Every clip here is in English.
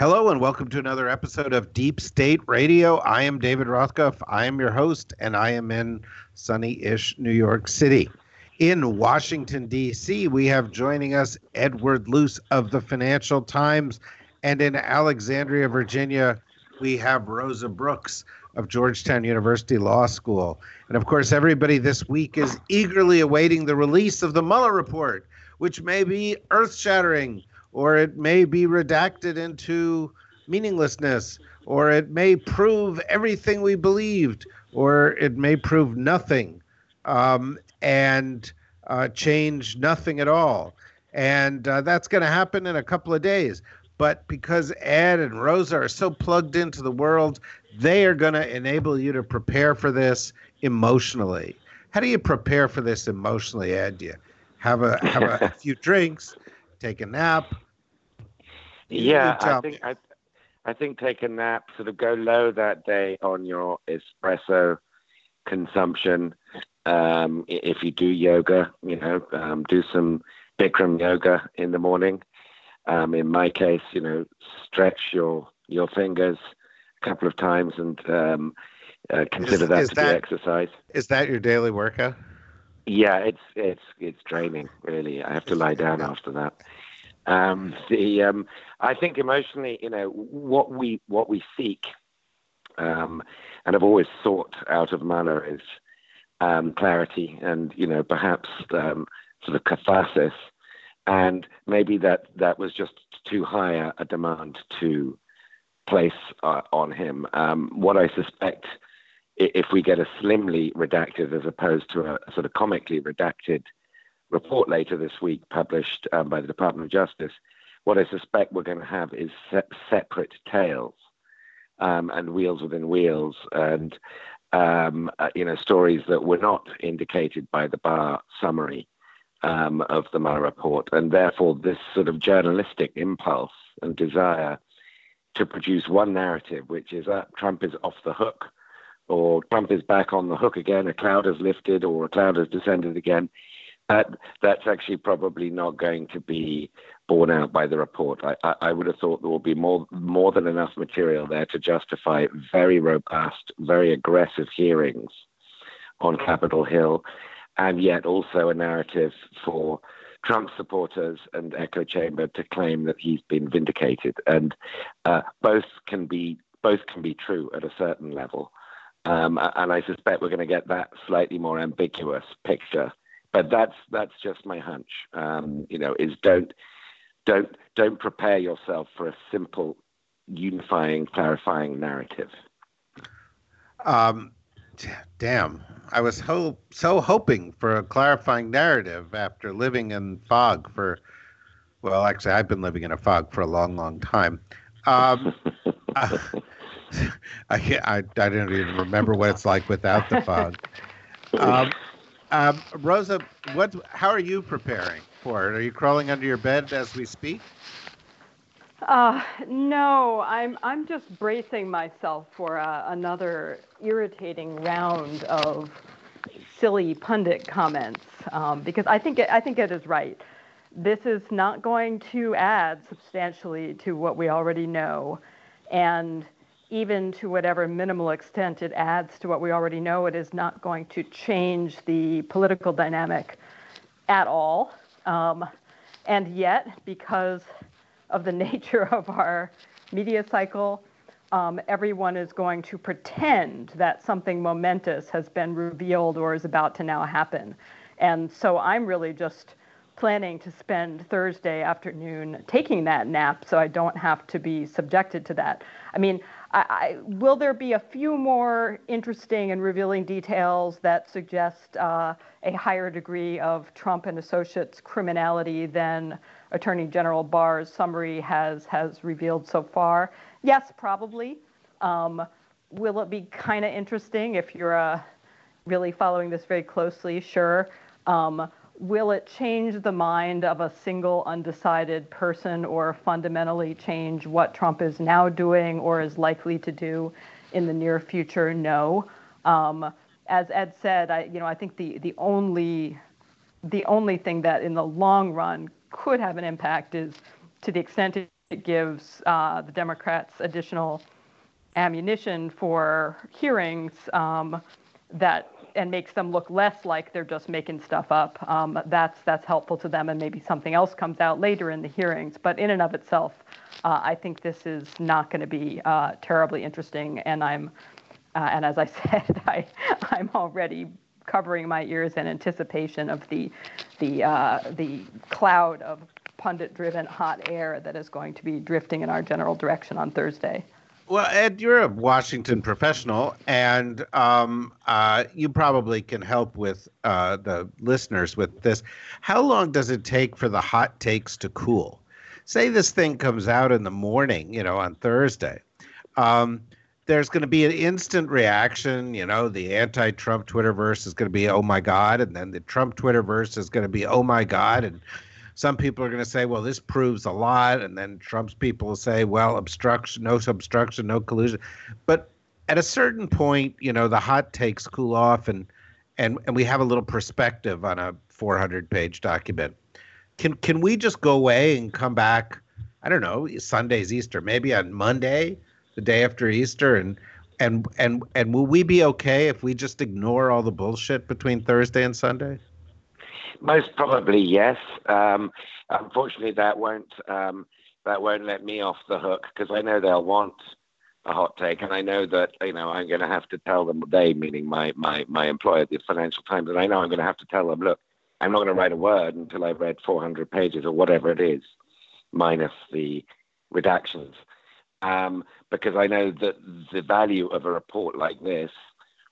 Hello and welcome to another episode of Deep State Radio. I am David Rothkopf. I am your host, and I am in sunny ish New York City. In Washington, D.C., we have joining us Edward Luce of the Financial Times. And in Alexandria, Virginia, we have Rosa Brooks of Georgetown University Law School. And of course, everybody this week is eagerly awaiting the release of the Mueller report, which may be earth shattering or it may be redacted into meaninglessness, or it may prove everything we believed, or it may prove nothing um, and uh, change nothing at all. And uh, that's going to happen in a couple of days. But because Ed and Rosa are so plugged into the world, they are going to enable you to prepare for this emotionally. How do you prepare for this emotionally, Ed? Do you have a have a few drinks? Take a nap. Yeah, I think I, I think take a nap, sort of go low that day on your espresso consumption. Um, if you do yoga, you know, um, do some Bikram yoga in the morning. Um, in my case, you know, stretch your your fingers a couple of times and um, uh, consider is, that is to that, be exercise. Is that your daily workout? Yeah, it's it's it's draining. Really, I have to lie down after that. Um, the um, I think emotionally, you know, what we what we seek, um, and I've always sought out of Mueller is um, clarity, and you know, perhaps um, sort of catharsis, and maybe that that was just too high a, a demand to place uh, on him. Um, what I suspect if we get a slimly redacted as opposed to a, sort of comically redacted report later this week published um, by the Department of Justice, what I suspect we're going to have is se- separate tales um, and wheels within wheels and um, uh, you know stories that were not indicated by the Barr summary um, of the Mueller report, and therefore this sort of journalistic impulse and desire to produce one narrative, which is that Trump is off the hook or Trump is back on the hook again, a cloud has lifted or a cloud has descended again. That, that's actually probably not going to be borne out by the report. I, I, I would have thought there will be more, more than enough material there to justify very robust, very aggressive hearings on Capitol Hill, and yet also a narrative for Trump supporters and echo chamber to claim that he's been vindicated, and uh, both can be both can be true at a certain level. Um, and I suspect we're going to get that slightly more ambiguous picture. But that's that's just my hunch. Um, you know, is don't don't don't prepare yourself for a simple, unifying, clarifying narrative. Um, damn, I was ho- so hoping for a clarifying narrative after living in fog for. Well, actually, I've been living in a fog for a long, long time. Um, uh, I can't. I, I don't even remember what it's like without the fog. Um, um, Rosa, what? How are you preparing for it? Are you crawling under your bed as we speak? Uh, no, I'm I'm just bracing myself for uh, another irritating round of silly pundit comments um, because I think it, I think it is right. This is not going to add substantially to what we already know, and even to whatever minimal extent it adds to what we already know, it is not going to change the political dynamic at all. Um, and yet, because of the nature of our media cycle, um, everyone is going to pretend that something momentous has been revealed or is about to now happen. And so I'm really just planning to spend Thursday afternoon taking that nap so I don't have to be subjected to that. I mean, I, I, will there be a few more interesting and revealing details that suggest uh, a higher degree of Trump and associates criminality than Attorney General Barr's summary has has revealed so far? Yes, probably. Um, will it be kind of interesting if you're uh, really following this very closely? Sure. Um, will it change the mind of a single undecided person or fundamentally change what Trump is now doing or is likely to do in the near future? No. Um, as Ed said, I, you know, I think the, the only the only thing that in the long run could have an impact is to the extent it gives uh, the Democrats additional ammunition for hearings um, that and makes them look less like they're just making stuff up. Um, that's that's helpful to them, and maybe something else comes out later in the hearings. But in and of itself, uh, I think this is not going to be uh, terribly interesting. And I'm uh, and as I said, I I'm already covering my ears in anticipation of the the uh, the cloud of pundit-driven hot air that is going to be drifting in our general direction on Thursday. Well, Ed, you're a Washington professional, and um, uh, you probably can help with uh, the listeners with this. How long does it take for the hot takes to cool? Say this thing comes out in the morning, you know, on Thursday. Um, there's going to be an instant reaction. You know, the anti-Trump Twitterverse is going to be, "Oh my God," and then the Trump Twitterverse is going to be, "Oh my God," and some people are going to say, well, this proves a lot. And then Trump's people will say, well, obstruction, no obstruction, no collusion. But at a certain point, you know, the hot takes cool off and, and, and we have a little perspective on a 400 page document. Can, can we just go away and come back? I don't know, Sunday's Easter, maybe on Monday, the day after Easter, and and and and will we be okay if we just ignore all the bullshit between Thursday and Sunday? Most probably, yes. Um, unfortunately, that won't um, that won't let me off the hook because I know they'll want a hot take, and I know that you know I'm going to have to tell them they, meaning my my my employer, the Financial Times, and I know I'm going to have to tell them, look, I'm not going to write a word until I've read 400 pages or whatever it is, minus the redactions, um, because I know that the value of a report like this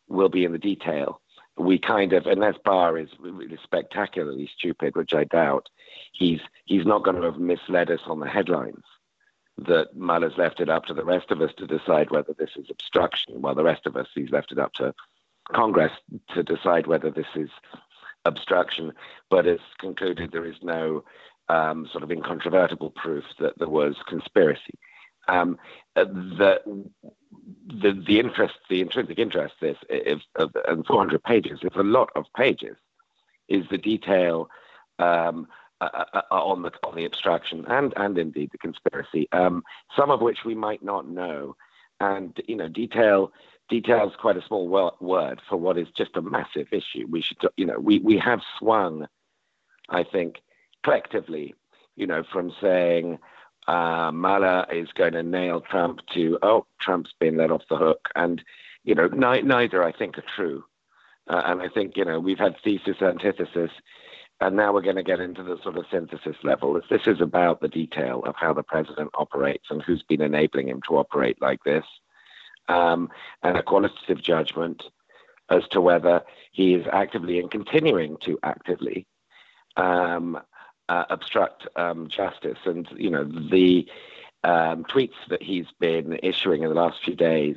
will be in the detail we kind of, unless Barr is really spectacularly stupid, which I doubt, he's he's not going to have misled us on the headlines. That Mueller's left it up to the rest of us to decide whether this is obstruction, while the rest of us he's left it up to Congress to decide whether this is obstruction. But has concluded there is no um, sort of incontrovertible proof that there was conspiracy. Um, the the the interest, the intrinsic interest, this if, and 400 pages, it's a lot of pages, is the detail um, uh, uh, uh, on the on the obstruction and and indeed the conspiracy, um, some of which we might not know, and you know detail detail is quite a small word for what is just a massive issue. We should you know we we have swung, I think, collectively, you know, from saying uh, Mueller is going to nail Trump to, oh, Trump's been let off the hook. And, you know, ni- neither I think are true. Uh, and I think, you know, we've had thesis, antithesis, and now we're going to get into the sort of synthesis level. This is about the detail of how the president operates and who's been enabling him to operate like this, um, and a qualitative judgment as to whether he is actively and continuing to actively um, uh, obstruct um, justice. And you know the um, tweets that he's been issuing in the last few days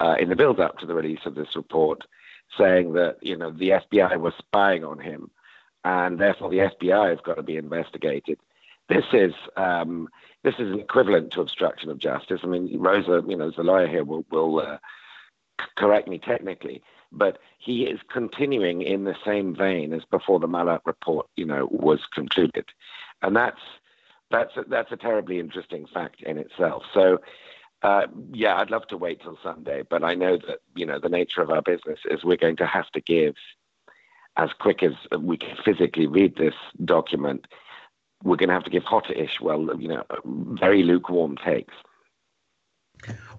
uh, in the build-up to the release of this report, saying that you know the FBI was spying on him, and therefore the FBI has got to be investigated. This is um, this is an equivalent to obstruction of justice. I mean, Rosa, you know, as a lawyer here, will will uh, correct me technically, but he is continuing in the same vein as before the Mueller report, you know, was concluded, and that's that's a, that's a terribly interesting fact in itself. So, uh, yeah, I'd love to wait till Sunday, but I know that you know the nature of our business is we're going to have to give as quick as we can physically read this document. We're going to have to give hot-ish, well, you know, very lukewarm takes.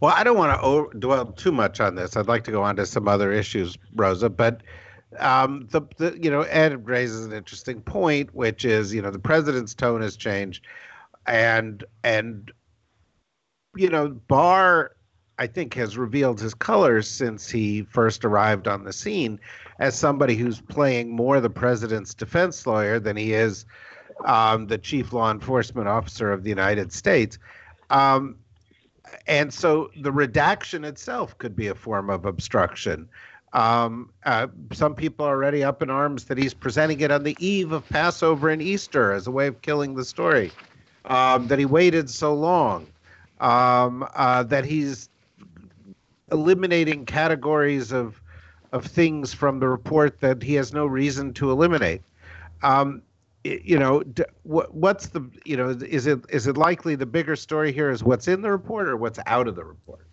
Well, I don't want to dwell too much on this. I'd like to go on to some other issues, Rosa. But um, the, the you know Ed raises an interesting point, which is you know the president's tone has changed, and and you know Barr, I think, has revealed his colors since he first arrived on the scene as somebody who's playing more the president's defense lawyer than he is um, the chief law enforcement officer of the United States. Um, and so the redaction itself could be a form of obstruction. Um, uh, some people are already up in arms that he's presenting it on the eve of Passover and Easter as a way of killing the story. Um, that he waited so long. Um, uh, that he's eliminating categories of of things from the report that he has no reason to eliminate. Um, you know, what what's the you know is it is it likely the bigger story here is what's in the report or what's out of the report?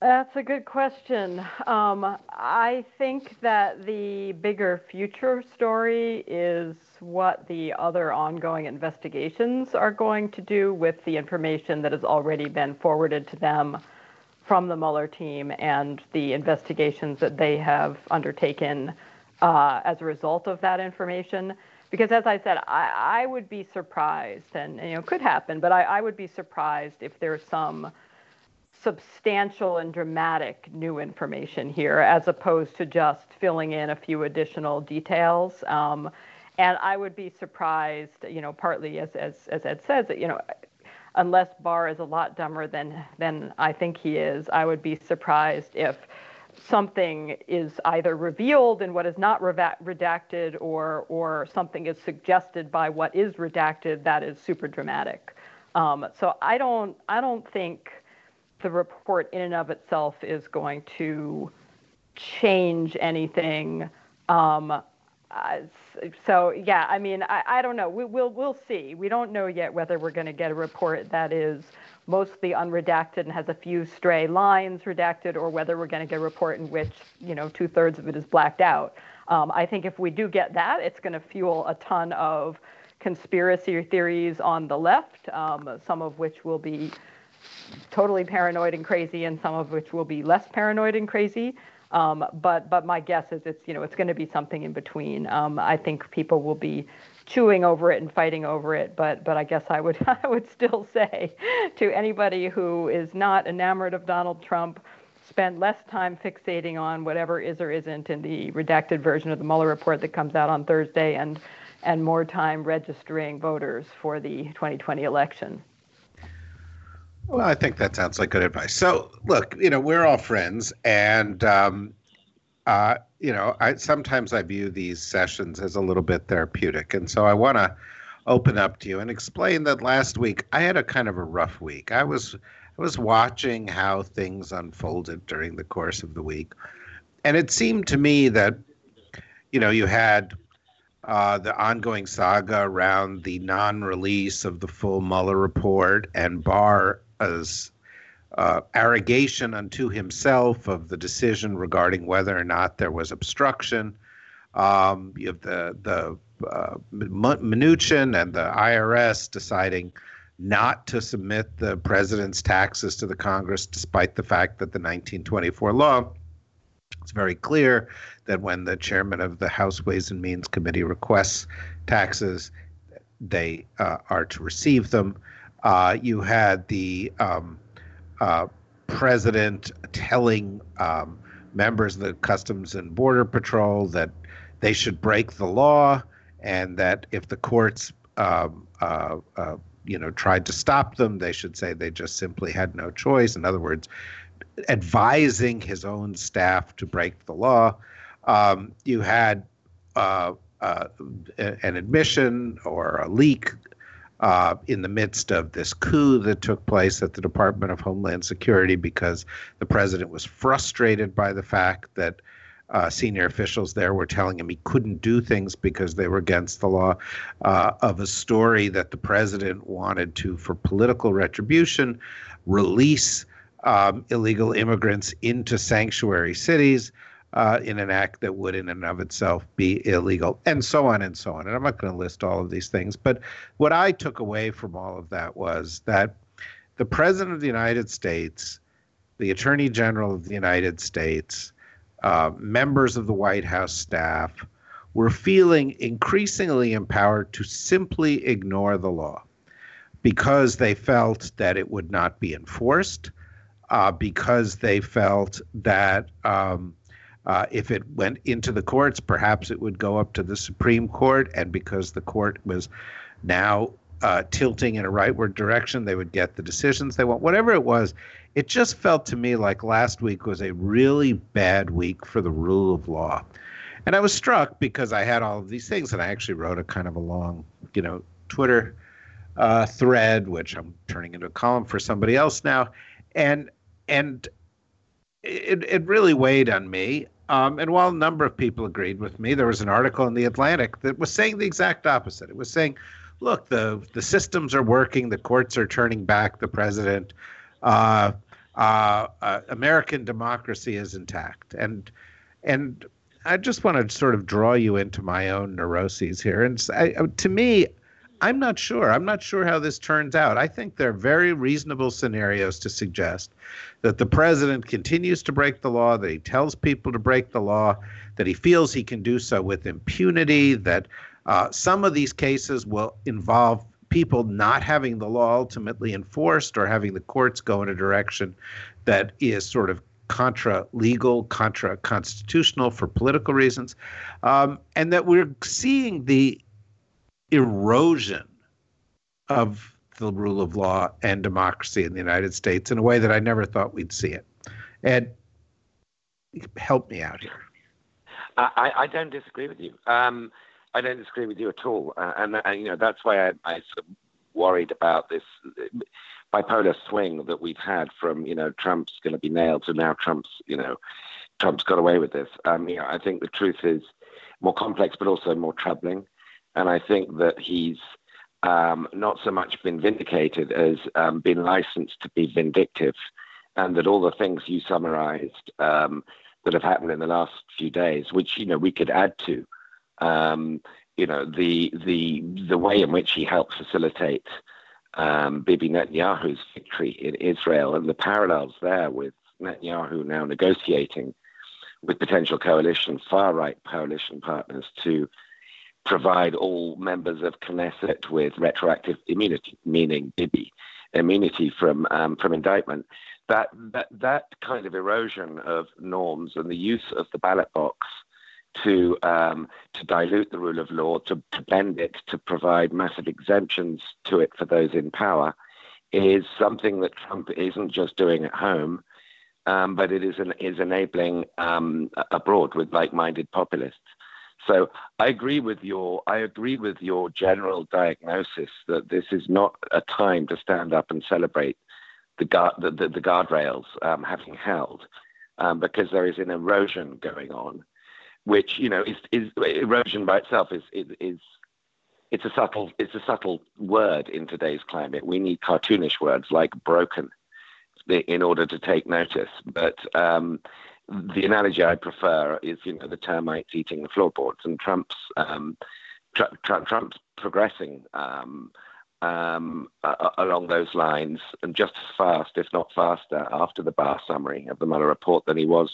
That's a good question. Um, I think that the bigger future story is what the other ongoing investigations are going to do with the information that has already been forwarded to them from the Mueller team and the investigations that they have undertaken uh, as a result of that information. Because as I said, I, I would be surprised, and you know, could happen, but I, I would be surprised if there's some substantial and dramatic new information here as opposed to just filling in a few additional details. Um, and I would be surprised, you know, partly as, as, as Ed says, that, you know, unless Barr is a lot dumber than, than I think he is, I would be surprised if something is either revealed in what is not redacted or, or something is suggested by what is redacted that is super dramatic. Um, so I don't, I don't think the report in and of itself is going to change anything. Um, so yeah, I mean, I, I don't know. We, will we'll see. We don't know yet whether we're going to get a report that is mostly unredacted and has a few stray lines redacted, or whether we're going to get a report in which you know two thirds of it is blacked out. Um, I think if we do get that, it's going to fuel a ton of conspiracy theories on the left, um, some of which will be totally paranoid and crazy, and some of which will be less paranoid and crazy. Um, but but my guess is it's you know it's going to be something in between. Um, I think people will be chewing over it and fighting over it. But but I guess I would I would still say to anybody who is not enamored of Donald Trump, spend less time fixating on whatever is or isn't in the redacted version of the Mueller report that comes out on Thursday, and and more time registering voters for the 2020 election. Well, I think that sounds like good advice. So, look, you know, we're all friends, and um, uh, you know, I sometimes I view these sessions as a little bit therapeutic, and so I want to open up to you and explain that last week I had a kind of a rough week. I was I was watching how things unfolded during the course of the week, and it seemed to me that, you know, you had uh, the ongoing saga around the non-release of the full Mueller report and Barr as uh, arrogation unto himself of the decision regarding whether or not there was obstruction. Um, you have the the uh, Mnuchin and the IRS deciding not to submit the president's taxes to the Congress, despite the fact that the 1924 law it's very clear that when the chairman of the House Ways and Means Committee requests taxes, they uh, are to receive them. Uh, you had the um, uh, president telling um, members of the Customs and Border Patrol that they should break the law, and that if the courts, um, uh, uh, you know, tried to stop them, they should say they just simply had no choice. In other words, advising his own staff to break the law. Um, you had uh, uh, an admission or a leak uh, in the midst of this coup that took place at the Department of Homeland Security because the president was frustrated by the fact that uh, senior officials there were telling him he couldn't do things because they were against the law, uh, of a story that the president wanted to, for political retribution, release um, illegal immigrants into sanctuary cities uh, in an act that would, in and of itself, be illegal, and so on and so on. And I'm not going to list all of these things, but what I took away from all of that was that the President of the United States, the Attorney General of the United States, uh, members of the White House staff were feeling increasingly empowered to simply ignore the law because they felt that it would not be enforced, uh, because they felt that um, uh, if it went into the courts, perhaps it would go up to the Supreme Court, and because the court was now uh, tilting in a rightward direction, they would get the decisions they want. Whatever it was, it just felt to me like last week was a really bad week for the rule of law. And I was struck because I had all of these things, and I actually wrote a kind of a long, you know, Twitter uh, thread, which I'm turning into a column for somebody else now, and and it, it really weighed on me. Um, and while a number of people agreed with me, there was an article in the Atlantic that was saying the exact opposite. It was saying, "Look, the the systems are working. The courts are turning back the president. Uh, uh, uh, American democracy is intact." And and I just want to sort of draw you into my own neuroses here. And I, to me, I'm not sure. I'm not sure how this turns out. I think there are very reasonable scenarios to suggest that the president continues to break the law, that he tells people to break the law, that he feels he can do so with impunity, that uh, some of these cases will involve people not having the law ultimately enforced or having the courts go in a direction that is sort of contra legal, contra constitutional for political reasons, um, and that we're seeing the erosion of the rule of law and democracy in the United States in a way that I never thought we'd see it. Ed, help me out here. I, I don't disagree with you. Um, I don't disagree with you at all, uh, and, and, you know that's why I, I sort of worried about this bipolar swing that we've had from you know Trump's going to be nailed to now Trump's you know Trump's got away with this. Um, you know, I think the truth is more complex, but also more troubling, and I think that he's um, not so much been vindicated as um, been licensed to be vindictive, and that all the things you summarized um, that have happened in the last few days, which you know we could add to, um, you know the the the way in which he helped facilitate um, Bibi Netanyahu's victory in Israel, and the parallels there with Netanyahu now negotiating with potential coalition far right coalition partners to provide all members of Knesset with retroactive immunity, meaning immunity from um, from indictment. That, that that kind of erosion of norms and the use of the ballot box to um, to dilute the rule of law, to, to bend it, to provide massive exemptions to it for those in power, is something that Trump isn't just doing at home, um, but it is an, is enabling um, abroad with like-minded populists. So I agree with your I agree with your general diagnosis that this is not a time to stand up and celebrate the guard the, the, the guardrails um, having held, um, because there is an erosion going on, which you know is, is erosion by itself is, is is it's a subtle it's a subtle word in today's climate. We need cartoonish words like broken in order to take notice, but um, the analogy I prefer is, you know, the termites eating the floorboards, and Trump's um, tr- tr- Trump's progressing um, um, along those lines, and just as fast, if not faster, after the Barr summary of the Mueller report than he was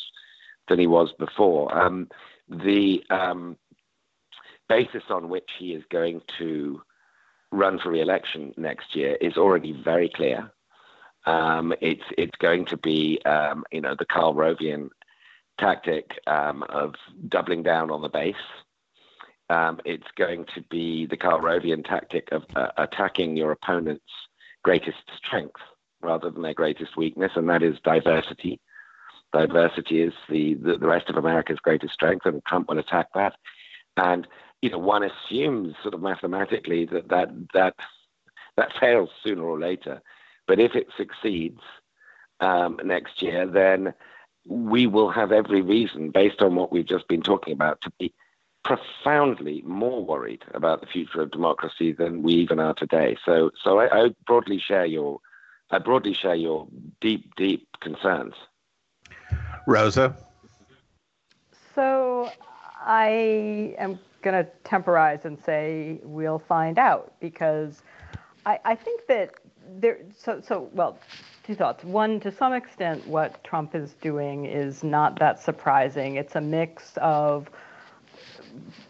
than he was before. Um, the um, basis on which he is going to run for re-election next year is already very clear. Um, it's it's going to be um, you know the Karl Rovian tactic um, of doubling down on the base. Um, it's going to be the Karl Rovian tactic of uh, attacking your opponent's greatest strength rather than their greatest weakness, and that is diversity. Diversity is the, the, the rest of America's greatest strength, and Trump will attack that. And you know, one assumes sort of mathematically that that that that fails sooner or later. But if it succeeds um, next year, then we will have every reason, based on what we've just been talking about, to be profoundly more worried about the future of democracy than we even are today. So, so I, I broadly share your, I broadly share your deep, deep concerns. Rosa. So, I am going to temporize and say we'll find out because I, I think that there. So, so well, two thoughts. One, to some extent, what Trump is doing is not that surprising. It's a mix of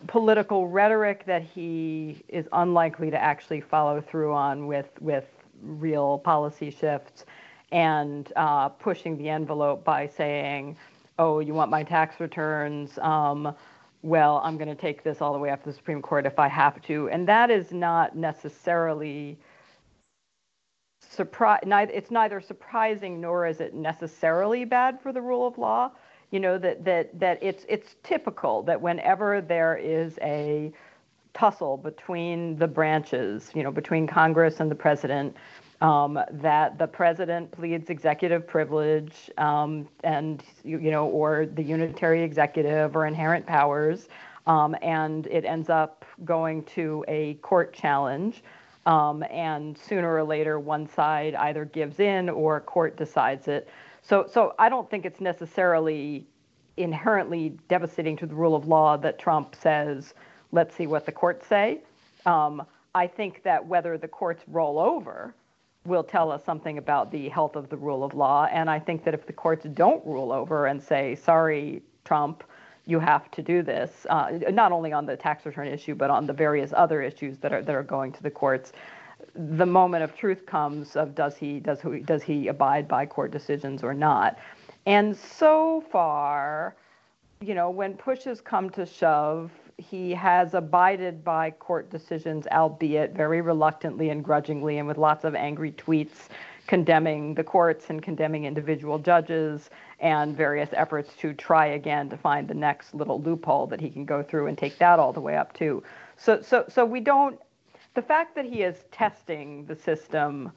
political rhetoric that he is unlikely to actually follow through on with with real policy shifts and uh, pushing the envelope by saying, "Oh, you want my tax returns? Um, well, I'm going to take this all the way up to the Supreme Court if I have to." And that is not necessarily surprise. It's neither surprising nor is it necessarily bad for the rule of law. You know that that that it's it's typical that whenever there is a tussle between the branches, you know, between Congress and the president. Um, that the president pleads executive privilege um, and you, you, know or the unitary executive or inherent powers um, and it ends up going to a court challenge um, and sooner or later one side either gives in or court decides it so so i don't think it's necessarily inherently devastating to the rule of law that trump says let's see what the courts say. Um, I think that whether the courts roll over will tell us something about the health of the rule of law. And I think that if the courts don't rule over and say, sorry, Trump, you have to do this, uh, not only on the tax return issue, but on the various other issues that are that are going to the courts. The moment of truth comes of does he does he does he abide by court decisions or not? And so far, you know, when pushes come to shove, he has abided by court decisions, albeit very reluctantly and grudgingly, and with lots of angry tweets condemning the courts and condemning individual judges and various efforts to try again to find the next little loophole that he can go through and take that all the way up to. So, so, so we don't. The fact that he is testing the system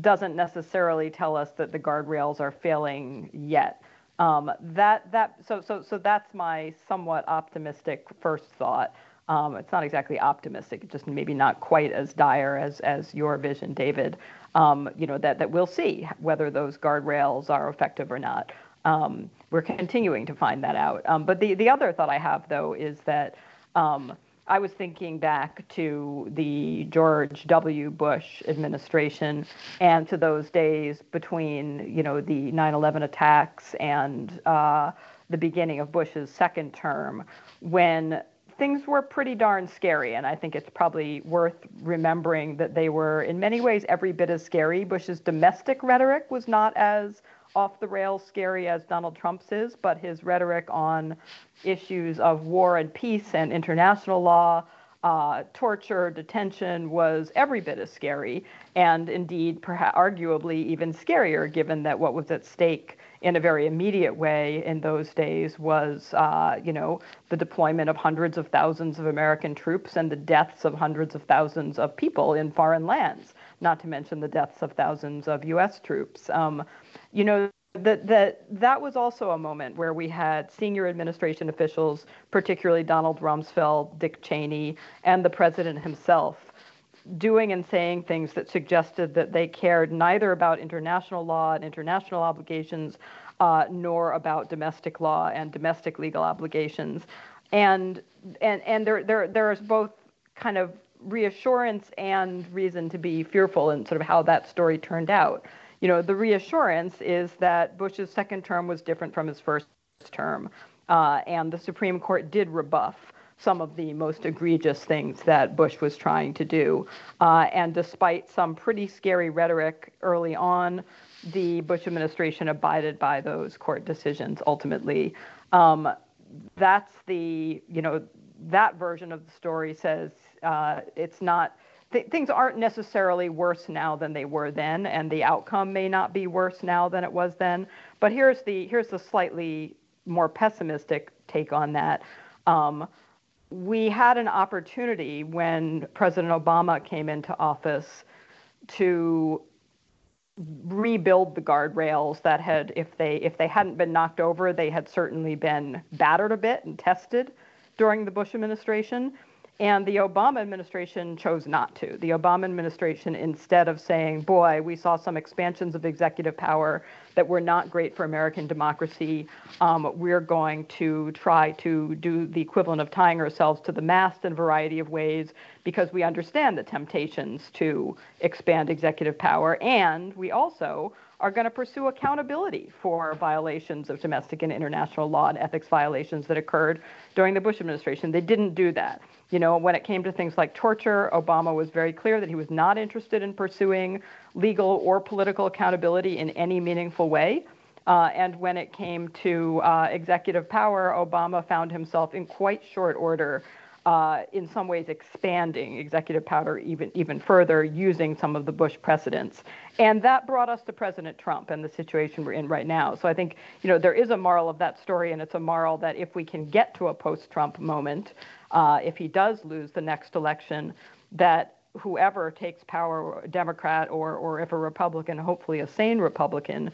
doesn't necessarily tell us that the guardrails are failing yet. Um, that that so so so that's my somewhat optimistic first thought. Um, it's not exactly optimistic, just maybe not quite as dire as as your vision, David. Um, you know that that we'll see whether those guardrails are effective or not. Um, we're continuing to find that out. Um, but the the other thought I have though is that um, I was thinking back to the George W. Bush administration and to those days between, you know, the 9/11 attacks and uh, the beginning of Bush's second term, when things were pretty darn scary. And I think it's probably worth remembering that they were, in many ways, every bit as scary. Bush's domestic rhetoric was not as off the rails scary as Donald Trump's is, but his rhetoric on issues of war and peace and international law, uh, torture, detention was every bit as scary, and indeed, perhaps arguably even scarier, given that what was at stake in a very immediate way in those days was, uh, you know, the deployment of hundreds of thousands of American troops and the deaths of hundreds of thousands of people in foreign lands, not to mention the deaths of thousands of U.S. troops. Um, you know, that that that was also a moment where we had senior administration officials, particularly Donald Rumsfeld, Dick Cheney, and the president himself, doing and saying things that suggested that they cared neither about international law and international obligations, uh, nor about domestic law and domestic legal obligations, and and and there there there is both kind of reassurance and reason to be fearful in sort of how that story turned out. You know, the reassurance is that Bush's second term was different from his first term, uh, and the Supreme Court did rebuff some of the most egregious things that Bush was trying to do. Uh, and despite some pretty scary rhetoric early on, the Bush administration abided by those court decisions ultimately. Um, that's the, you know, that version of the story says uh, it's not th- things aren't necessarily worse now than they were then, and the outcome may not be worse now than it was then. But here's the here's the slightly more pessimistic take on that. Um, we had an opportunity when President Obama came into office to rebuild the guardrails that had if they if they hadn't been knocked over they had certainly been battered a bit and tested during the Bush administration and the Obama administration chose not to. The Obama administration, instead of saying, boy, we saw some expansions of executive power that were not great for American democracy, um, we're going to try to do the equivalent of tying ourselves to the mast in a variety of ways because we understand the temptations to expand executive power. And we also are going to pursue accountability for violations of domestic and international law and ethics violations that occurred during the Bush administration. They didn't do that. You know, when it came to things like torture, Obama was very clear that he was not interested in pursuing legal or political accountability in any meaningful way. Uh, and when it came to uh, executive power, Obama found himself in quite short order uh, in some ways expanding executive power even even further using some of the Bush precedents. And that brought us to President Trump and the situation we're in right now. So I think you know there is a moral of that story, and it's a moral that if we can get to a post-Trump moment, uh, if he does lose the next election, that whoever takes power, Democrat or or if a Republican, hopefully a sane Republican,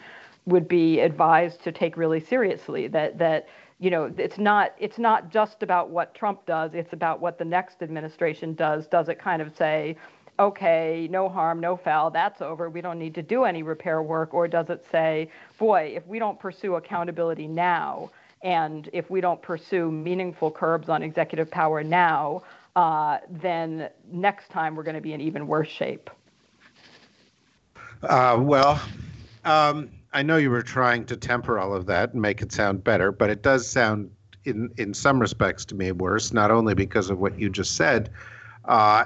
would be advised to take really seriously that that you know it's not it's not just about what Trump does it's about what the next administration does. Does it kind of say okay no harm no foul that's over we don't need to do any repair work or does it say boy if we don't pursue accountability now and if we don't pursue meaningful curbs on executive power now uh, then next time we're going to be in even worse shape uh, well um, I know you were trying to temper all of that and make it sound better, but it does sound, in in some respects, to me worse. Not only because of what you just said, uh,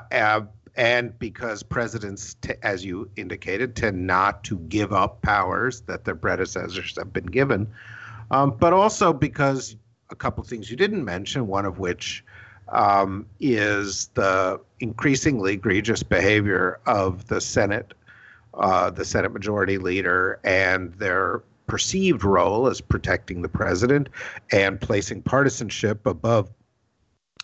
and because presidents, t- as you indicated, tend not to give up powers that their predecessors have been given, um, but also because a couple of things you didn't mention. One of which um, is the increasingly egregious behavior of the Senate uh, the Senate Majority Leader and their perceived role as protecting the president and placing partisanship above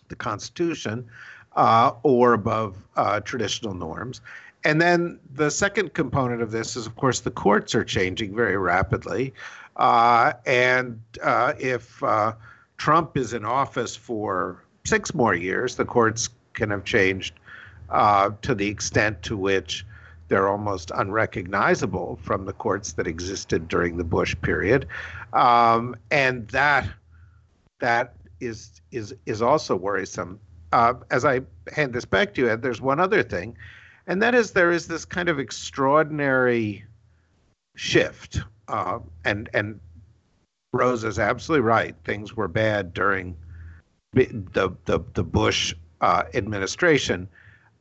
the Constitution uh, or above uh, traditional norms. And then the second component of this is, of course, the courts are changing very rapidly. Uh, and uh, if uh, Trump is in office for six more years, the courts can have changed to the extent to which they're almost unrecognizable from the courts that existed during the Bush period, um, and that that is is is also worrisome. Uh, as I hand this back to you, Ed, there's one other thing, and that is there is this kind of extraordinary shift, uh, and and Rose is absolutely right. Things were bad during the the the Bush uh, administration,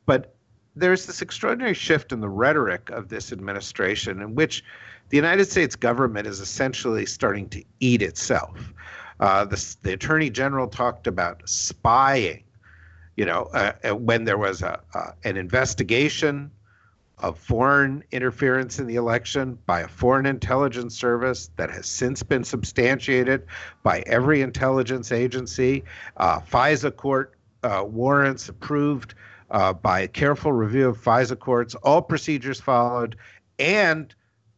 but there's this extraordinary shift in the rhetoric of this administration in which the United States government is essentially starting to eat itself. Uh, the, the, attorney general talked about spying. You know, uh, uh when there was a, uh, an investigation of foreign interference in the election by a foreign intelligence service that has since been substantiated by every intelligence agency, uh, FISA court uh, warrants approved uh, by a careful review of FISA courts, all procedures followed, and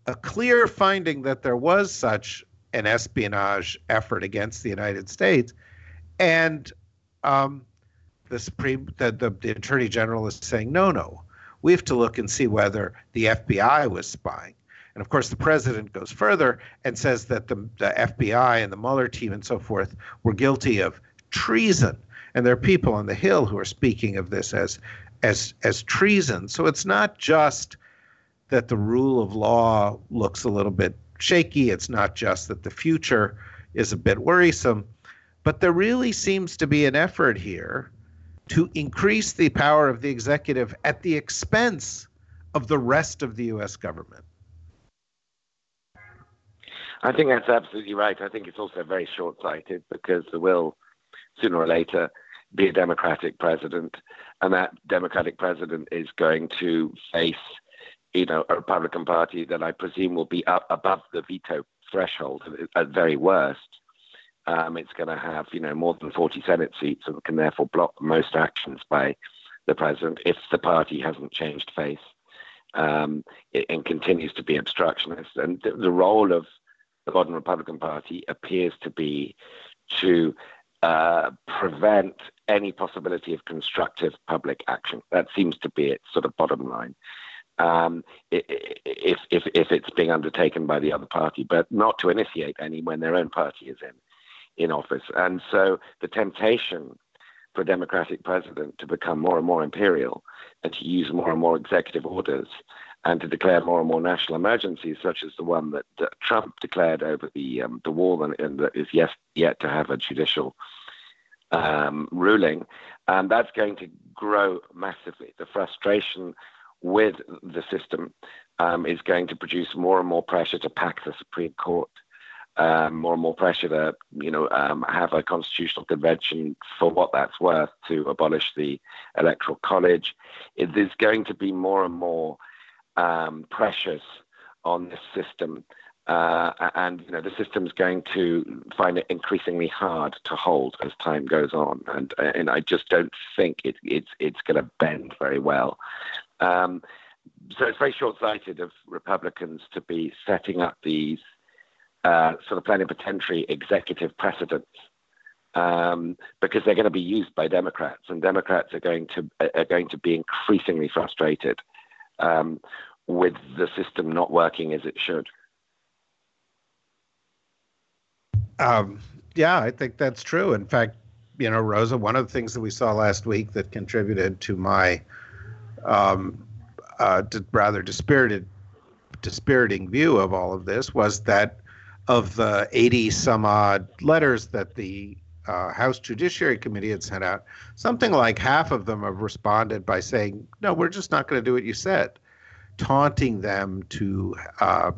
a clear finding that there was such an espionage effort against the United States. And um, the Supreme, the, the, the Attorney General is saying, no, no, we have to look and see whether the FBI was spying. And of course, the president goes further and says that the, the FBI and the Mueller team and so forth were guilty of treason and there are people on the Hill who are speaking of this as as as treason. So it's not just that the rule of law looks a little bit shaky. It's not just that the future is a bit worrisome, but there really seems to be an effort here to increase the power of the executive at the expense of the rest of the U.S. government. I think that's absolutely right. I think it's also very short sighted because the will sooner or later be a Democratic president, and that Democratic president is going to face, you know, a Republican Party that I presume will be up above the veto threshold at very worst. Um, it's going to have, you know, more than 40 Senate seats and can therefore block most actions by the president if the party hasn't changed face um, and continues to be obstructionist. And the, the role of the modern Republican Party appears to be to uh, prevent any possibility of constructive public action. That seems to be its sort of bottom line. Um, if, if, if it's being undertaken by the other party, but not to initiate any when their own party is in, in office. And so the temptation for a democratic president to become more and more imperial and to use more and more executive orders and to declare more and more national emergencies, such as the one that, that Trump declared over the um, the wall, and, and, that is yet yet to have a judicial um, ruling, and that's going to grow massively. The frustration with the system um, is going to produce more and more pressure to pack the Supreme Court. um, more and more pressure to, you know, um, have a constitutional convention for what that's worth to abolish the electoral college. It, there's going to be more and more um, pressures on this system, uh, and you know the system's going to find it increasingly hard to hold as time goes on, and and I just don't think it, it's it's going to bend very well. Um, so it's very short-sighted of Republicans to be setting up these uh, sort of plenipotentiary executive precedents um, because they're going to be used by Democrats, and Democrats are going to are going to be increasingly frustrated um, with the system not working as it should. Um, yeah, I think that's true. In fact, you know, Rosa, one of the things that we saw last week that contributed to my um, uh, rather dispirited, dispiriting view of all of this was that of the 80 some odd letters that the uh, House Judiciary Committee had sent out, something like half of them have responded by saying, "No, we're just not going to do what you said," taunting them to uh,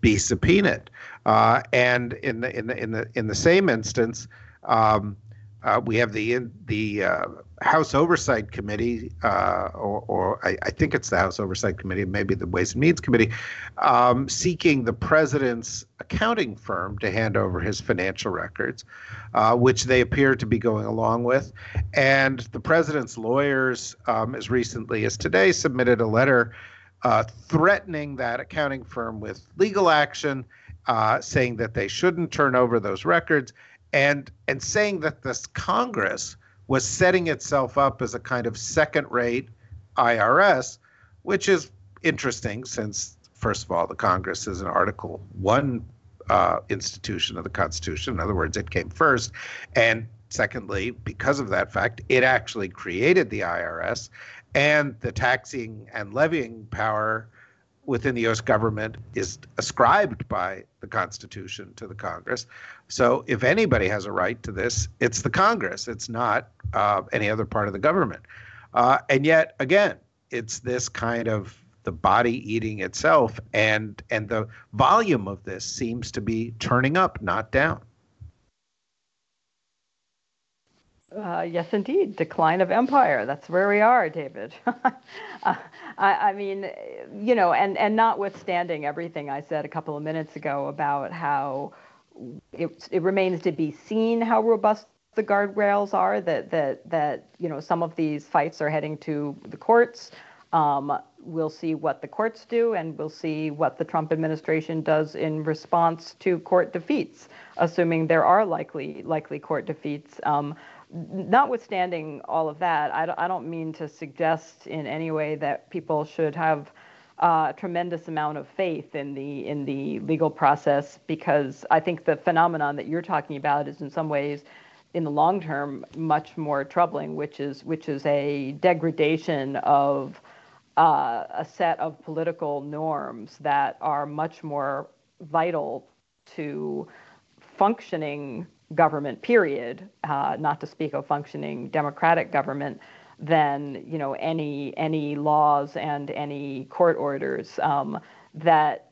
be subpoenaed. Uh, and in the in the in the in the same instance, um, uh, we have the the uh, House Oversight Committee, uh, or, or I, I, think it's the House Oversight Committee, maybe the Ways and Means Committee, um, seeking the president's accounting firm to hand over his financial records, uh, which they appear to be going along with. And the president's lawyers, um, as recently as today, submitted a letter uh, threatening that accounting firm with legal action, uh, saying that they shouldn't turn over those records and and saying that this Congress was setting itself up as a kind of second-rate IRS, which is interesting since first of all the Congress is an Article One uh, institution of the Constitution. In other words, it came first, and secondly, because of that fact, it actually created the IRS, and the taxing and levying power within the U.S. government is ascribed by the Constitution to the Congress. So if anybody has a right to this, it's the Congress. It's not uh, any other part of the government. Uh, and yet, again, it's this kind of the body eating itself, and and the volume of this seems to be turning up, not down. Uh, yes, indeed. Decline of empire. That's where we are, David. uh, I, I, mean, you know, and, and notwithstanding everything I said a couple of minutes ago about how it, it remains to be seen how robust the guardrails are, that, that, that, you know, some of these fights are heading to the courts. Um, we'll see what the courts do, and we'll see what the Trump administration does in response to court defeats, assuming there are likely likely court defeats. Um, notwithstanding all of that, I don't, don't mean to suggest in any way that people should have uh, a tremendous amount of faith in the in the legal process because I think the phenomenon that you're talking about is in some ways in the long term much more troubling, which is which is a degradation of uh, a set of political norms that are much more vital to functioning government period, uh, not to speak of functioning democratic government, than you know any any laws and any court orders um, that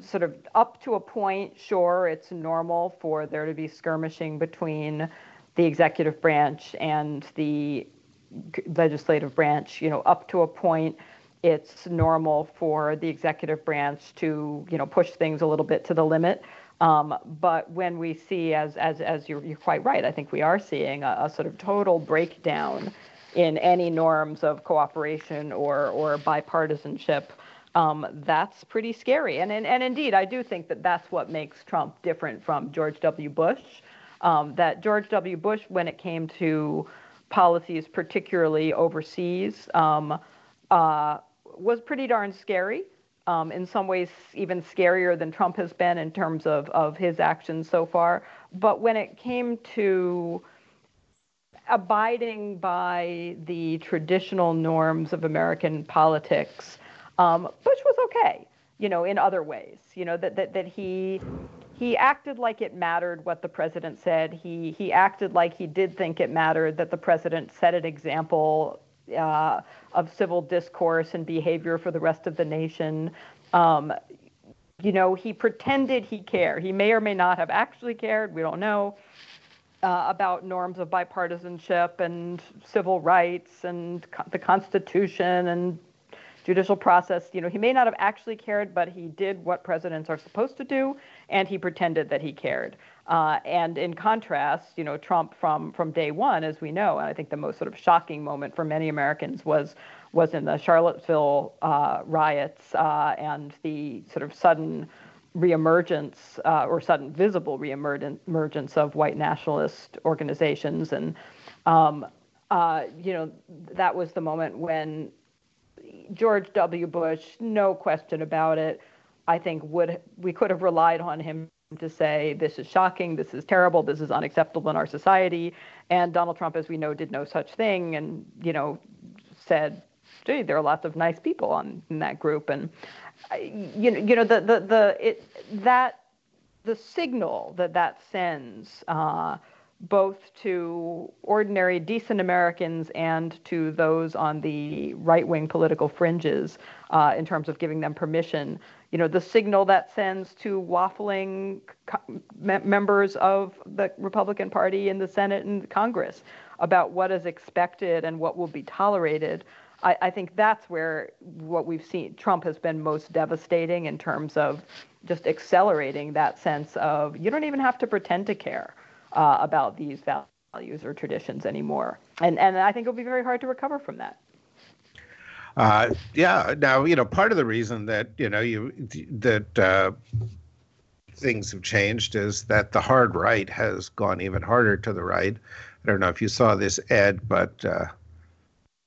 sort of up to a point, sure, it's normal for there to be skirmishing between the executive branch and the legislative branch. You know, up to a point, it's normal for the executive branch to you know push things a little bit to the limit. Um, but when we see, as as as you're, you're quite right, I think we are seeing a, a, sort of total breakdown in any norms of cooperation or or bipartisanship. Um, that's pretty scary. And, and and indeed, I do think that that's what makes Trump different from George W. Bush. Um, that George W. Bush, when it came to policies, particularly overseas, um, uh, was pretty darn scary um, in some ways even scarier than Trump has been in terms of, of his actions so far. But when it came to abiding by the traditional norms of American politics, um, Bush was okay, you know, in other ways. You know, that, that, that he he acted like it mattered what the president said. He he acted like he did think it mattered that the president set an example uh, of civil discourse and behavior for the rest of the nation. Um, you know, he pretended he cared. He may or may not have actually cared. We don't know. Uh, about norms of bipartisanship and civil rights and co- the Constitution and judicial process. You know, he may not have actually cared, but he did what presidents are supposed to do, and he pretended that he cared. Uh, and in contrast, you know, Trump from from day one, as we know, and I think the most sort of shocking moment for many Americans was was in the Charlottesville uh, riots uh, and the sort of sudden reemergence uh, or sudden visible reemergence of white nationalist organizations. And, um, uh, you know, that was the moment when George W. Bush, no question about it, I think would we could have relied on him to say this is shocking, this is terrible, this is unacceptable in our society. And Donald Trump, as we know, did no such thing, and you know, said, "Gee, there are lots of nice people on in that group." And you know, you know the the the it that the signal that that sends uh, both to ordinary decent Americans and to those on the right wing political fringes uh, in terms of giving them permission. You know, the signal that sends to waffling co- members of the Republican Party in the Senate and Congress about what is expected and what will be tolerated. I, I think that's where what we've seen Trump has been most devastating in terms of just accelerating that sense of you don't even have to pretend to care uh, about these values or traditions anymore. And and I think it'll be very hard to recover from that. Uh, yeah. Now you know part of the reason that you know you that uh, things have changed is that the hard right has gone even harder to the right. I don't know if you saw this, Ed, but uh,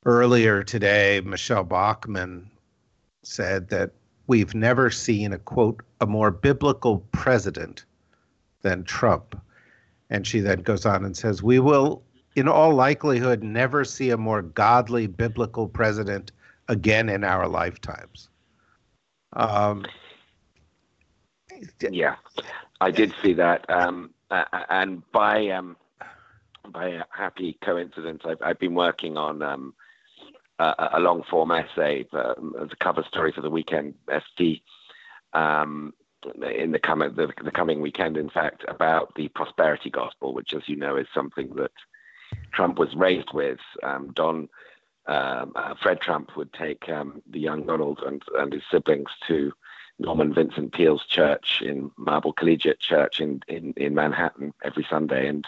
earlier today, Michele Bachmann said that we've never seen a quote a more biblical president than Trump. And she then goes on and says, We will, in all likelihood, never see a more godly biblical president again in our lifetimes. Um, yeah, I did see that. Um, and by um, by a happy coincidence, I've, I've been working on um, a, a, long form essay um, as a cover story for the weekend FT um, in the coming the, the, coming weekend, in fact, about the prosperity gospel, which, as you know, is something that Trump was raised with. Um, Don um, uh, Fred Trump would take um, the young Donald and, and his siblings to Norman Vincent Peale's church in Marble Collegiate Church in, in, in Manhattan every Sunday. And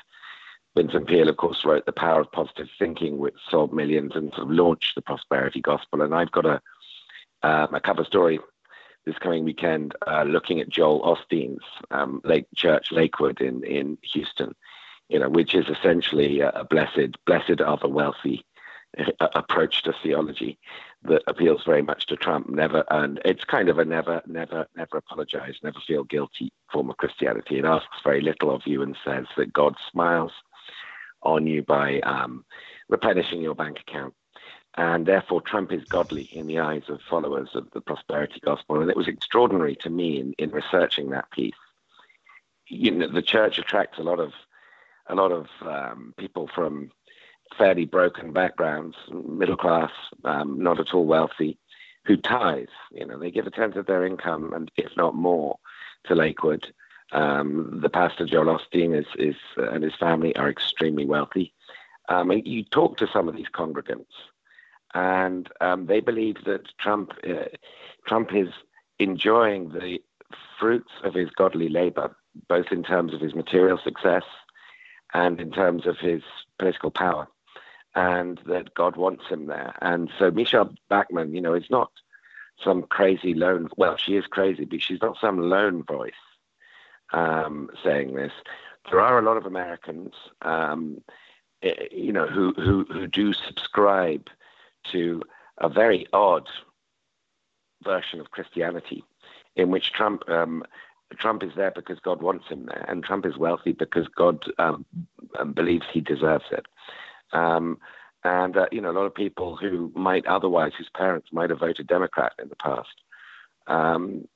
Vincent Peale, of course, wrote The Power of Positive Thinking, which sold millions and sort of launched the prosperity gospel. And I've got a, um, a cover story this coming weekend uh, looking at Joel Osteen's um, Lake Church Lakewood in, in Houston, you know, which is essentially a, blessed, blessed the wealthy uh, approach to theology that appeals very much to Trump. Never, and it's kind of a never, never, never apologize, never feel guilty form of Christianity. It asks very little of you and says that God smiles on you by um, replenishing your bank account. And therefore, Trump is godly in the eyes of followers of the prosperity gospel. And it was extraordinary to me in, in researching that piece. You know, the church attracts a lot of a lot of um, people from fairly broken backgrounds, middle class, um, not at all wealthy, who tithe. You know, they give a tenth of their income, and if not more, to Lakewood. Um, the pastor Joel Osteen is, is uh, and his family are extremely wealthy. Um, and you talk to some of these congregants, and um, they believe that Trump uh, Trump is enjoying the fruits of his godly labor, both in terms of his material success and in terms of his political power, and that God wants him there. And so Michele Bachmann, you know, is not some crazy lone. Well, she is crazy, but she's not some lone voice um, saying this. There are a lot of Americans, um, eh, you know, who, who, who do subscribe to a very odd version of Christianity, in which Trump um, Trump is there because God wants him there, and Trump is wealthy because God um, um believes he deserves it. Um, and uh, you know, a lot of people who might otherwise, whose parents might have voted Democrat in the past, um,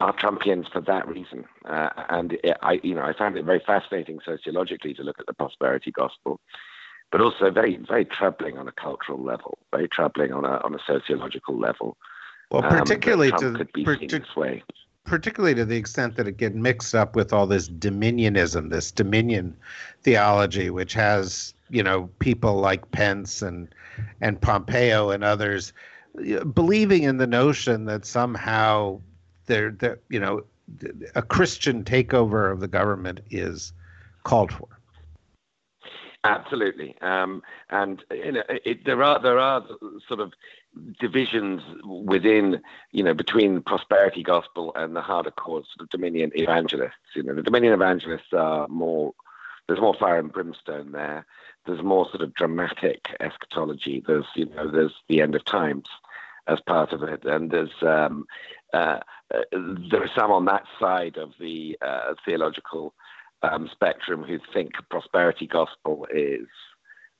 are Trumpians for that reason. Uh, and it, I, you know, I found it very fascinating sociologically to look at the prosperity gospel, but also very, very troubling on a cultural level, very troubling on a on a sociological level. Well, um, particularly um, to partic- this way. particularly to the extent that it get mixed up with all this dominionism, this dominion theology, which has you know people like Pence and and Pompeo and others believing in the notion that somehow there that you know a Christian takeover of the government is called for. Absolutely, um, and you know, it, there are there are sort of divisions within, you know, between prosperity gospel and the harder core sort of Dominion evangelists. You know, the Dominion evangelists are more, there's more fire and brimstone there. There's more sort of dramatic eschatology. There's, you know, there's the end of times as part of it, and there's um, uh, uh, there are some on that side of the uh, theological um, spectrum who think prosperity gospel is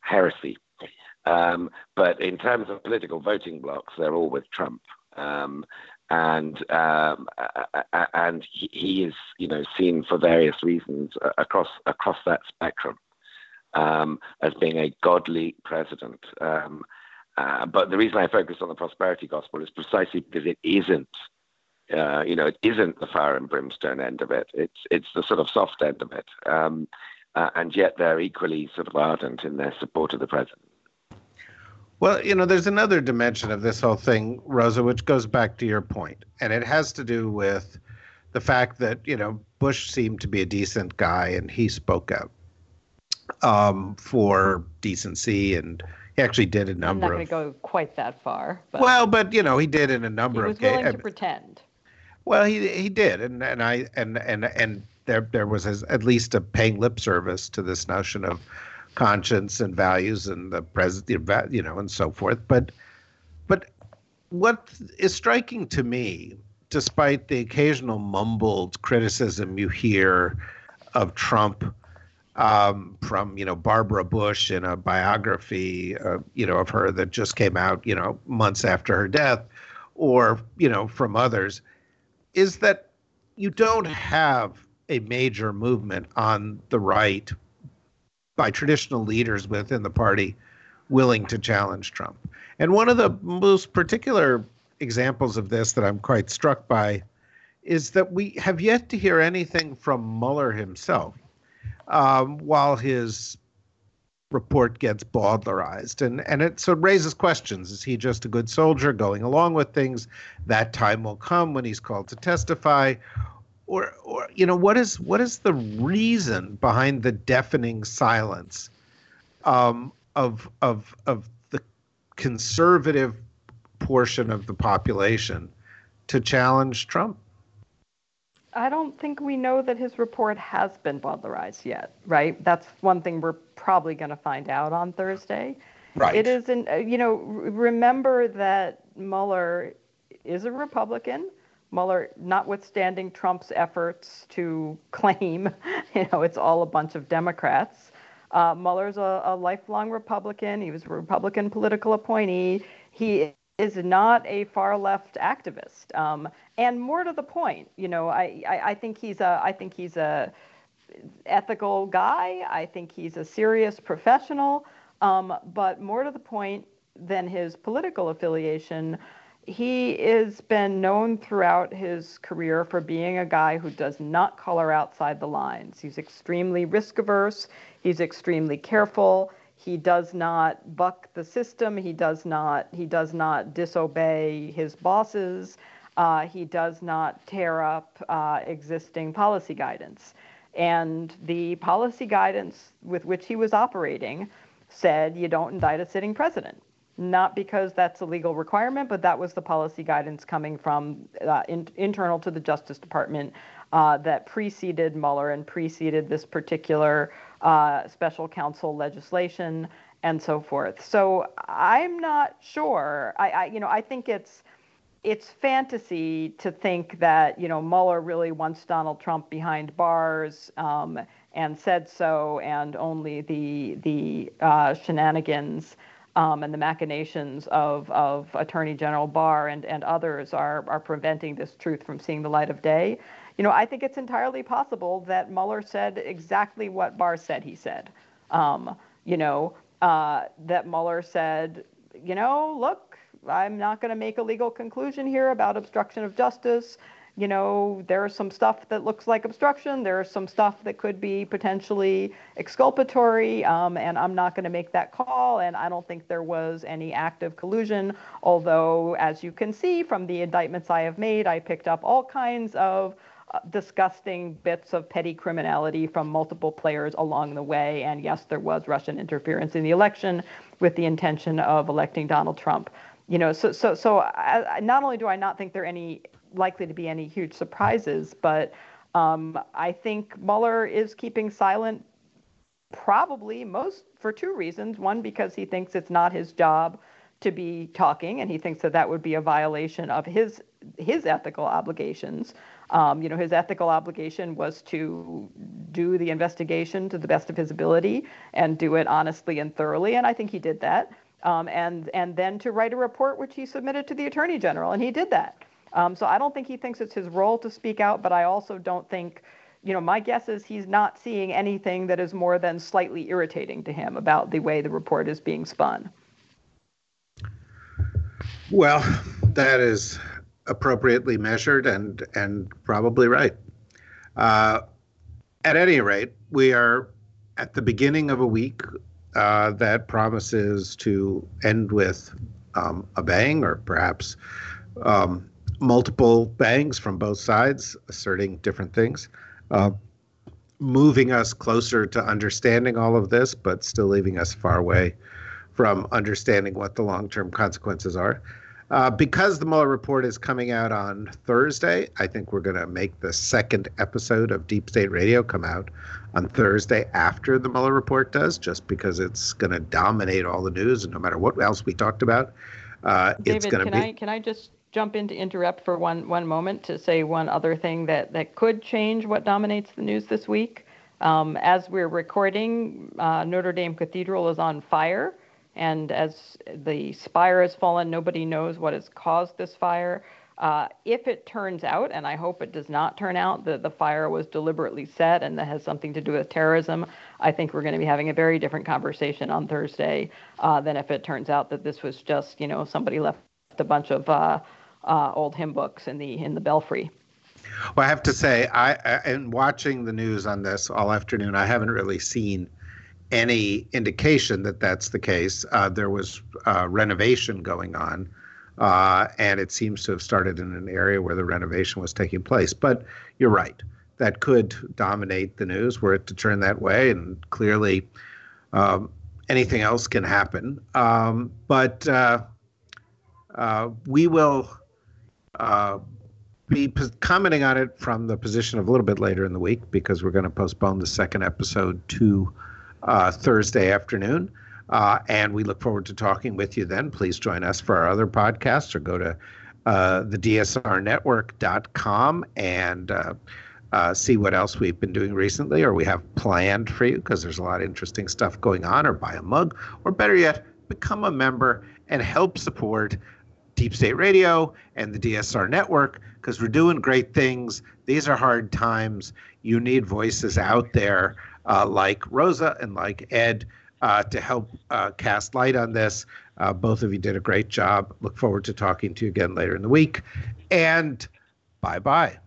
heresy um, but in terms of political voting blocks, they're all with Trump. Um, and um, and he, is, you know, seen for various reasons across across that spectrum um, as being a godly president. Um, uh, but the reason I focus on the prosperity gospel is precisely because it isn't, uh, you know, it isn't the fire and brimstone end of it. It's it's the sort of soft end of it, um, uh, and yet they're equally sort of ardent in their support of the president. Well, you know, there's another dimension of this whole thing, Rosa, which goes back to your point, and it has to do with the fact that you know Bush seemed to be a decent guy, and he spoke out um, for decency, and he actually did a number. I'm not going to go quite that far. But well, but you know, he did in a number he was of willing to pretend. Well, he he did, and and I and and and there there was at least a paying lip service to this notion of conscience and values and the president, you know, and so forth. But, but what is striking to me, despite the occasional mumbled criticism you hear of Trump um, from, you know, Barbara Bush in a biography, uh, you know, of her that just came out, you know, months after her death, or you know, from others, is that you don't have a major movement on the right by traditional leaders within the party willing to challenge Trump. And one of the most particular examples of this that I'm quite struck by is that we have yet to hear anything from Mueller himself um, while his report gets bowdlerized. And, and it so it raises questions. Is he just a good soldier going along with things? That time will come when he's called to testify or or you know what is what is the reason behind the deafening silence um, of of of the conservative portion of the population to challenge Trump? I don't think we know that his report has been bowdlerized yet, right? That's one thing we're probably going to find out on Thursday. Right. It is, an, uh, you know, remember that Mueller is a Republican Mueller, notwithstanding Trump's efforts to claim, you know, it's all a bunch of Democrats. Uh, Mueller's a, a lifelong Republican. He was a Republican political appointee. He is not a far left activist. Um, and more to the point, you know, I, I, I think he's a I think he's a ethical guy. I think he's a serious professional. Um, but more to the point than his political affiliation, he has been known throughout his career for being a guy who does not color outside the lines. He's extremely risk averse, he's extremely careful. He does not buck the system. He does not. He does not disobey his bosses. Uh, he does not tear up uh, existing policy guidance. And the policy guidance with which he was operating said you don't indict a sitting president not because that's a legal requirement, but that was the policy guidance coming from uh, in, internal to the Justice Department uh, that preceded Mueller and preceded this particular uh, special counsel legislation and so forth. So I'm not sure. I, I, you know, I think it's it's fantasy to think that you know Mueller really wants Donald Trump behind bars um, and said so, and only the the uh, shenanigans um, and the machinations of, of Attorney General Barr and, and others are, are preventing this truth from seeing the light of day. You know, I think it's entirely possible that Mueller said exactly what Barr said he said. Um, you know, uh, that Mueller said, you know, look, I'm not going to make a legal conclusion here about obstruction of justice. You know, there's some stuff that looks like obstruction. There's some stuff that could be potentially exculpatory, um, and I'm not going to make that call. And I don't think there was any active collusion. Although, as you can see from the indictments I have made, I picked up all kinds of uh, disgusting bits of petty criminality from multiple players along the way. And yes, there was Russian interference in the election with the intention of electing Donald Trump. You know, so so so I, not only do I not think there are any likely to be any huge surprises, but um, I think Mueller is keeping silent, probably most for two reasons. One, because he thinks it's not his job to be talking, and he thinks that that would be a violation of his his ethical obligations. Um, you know, his ethical obligation was to do the investigation to the best of his ability and do it honestly and thoroughly, and I think he did that. Um, and and then to write a report which he submitted to the attorney general, and he did that. Um, so I don't think he thinks it's his role to speak out, but I also don't think, you know, my guess is he's not seeing anything that is more than slightly irritating to him about the way the report is being spun. Well, that is appropriately measured and and probably right. Uh, at any rate, we are at the beginning of a week uh, that promises to end with um, a bang, or perhaps um, multiple bangs from both sides, asserting different things, uh, moving us closer to understanding all of this, but still leaving us far away from understanding what the long-term consequences are. Uh, because the Mueller report is coming out on Thursday, I think we're going to make the second episode of Deep State Radio come out on Thursday after the Mueller report does, just because it's going to dominate all the news, and no matter what else we talked about, uh, David, it's going to be. I, can I just jump in to interrupt for one one moment to say one other thing that that could change what dominates the news this week? Um, as we're recording, uh, Notre Dame Cathedral is on fire. And as the spire has fallen, nobody knows what has caused this fire. Uh, if it turns out, and I hope it does not turn out, that the fire was deliberately set and that has something to do with terrorism, I think we're going to be having a very different conversation on Thursday uh, than if it turns out that this was just, you know, somebody left a bunch of uh, old hymn books in the in the belfry. Well, I have to say, I, I in watching the news on this all afternoon, I haven't really seen any indication that that's the case. Uh, there was uh, renovation going on, uh, and it seems to have started in an area where the renovation was taking place. But you're right. That could dominate the news were it to turn that way, and clearly um, anything else can happen. Um, but uh, uh, we will uh, be commenting on it from the position of a little bit later in the week because we're going to postpone the second episode to uh, Thursday afternoon. Uh, and we look forward to talking with you then. Please join us for our other podcasts or go to uh, the DSRnetwork.com and uh, uh, see what else we've been doing recently or we have planned for you because there's a lot of interesting stuff going on, or buy a mug, or better yet, become a member and help support Deep State Radio and the DSR Network because we're doing great things. These are hard times. You need voices out there uh, like Rosa and like Ed uh, to help uh, cast light on this. Uh, both of you did a great job. Look forward to talking to you again later in the week. And bye bye.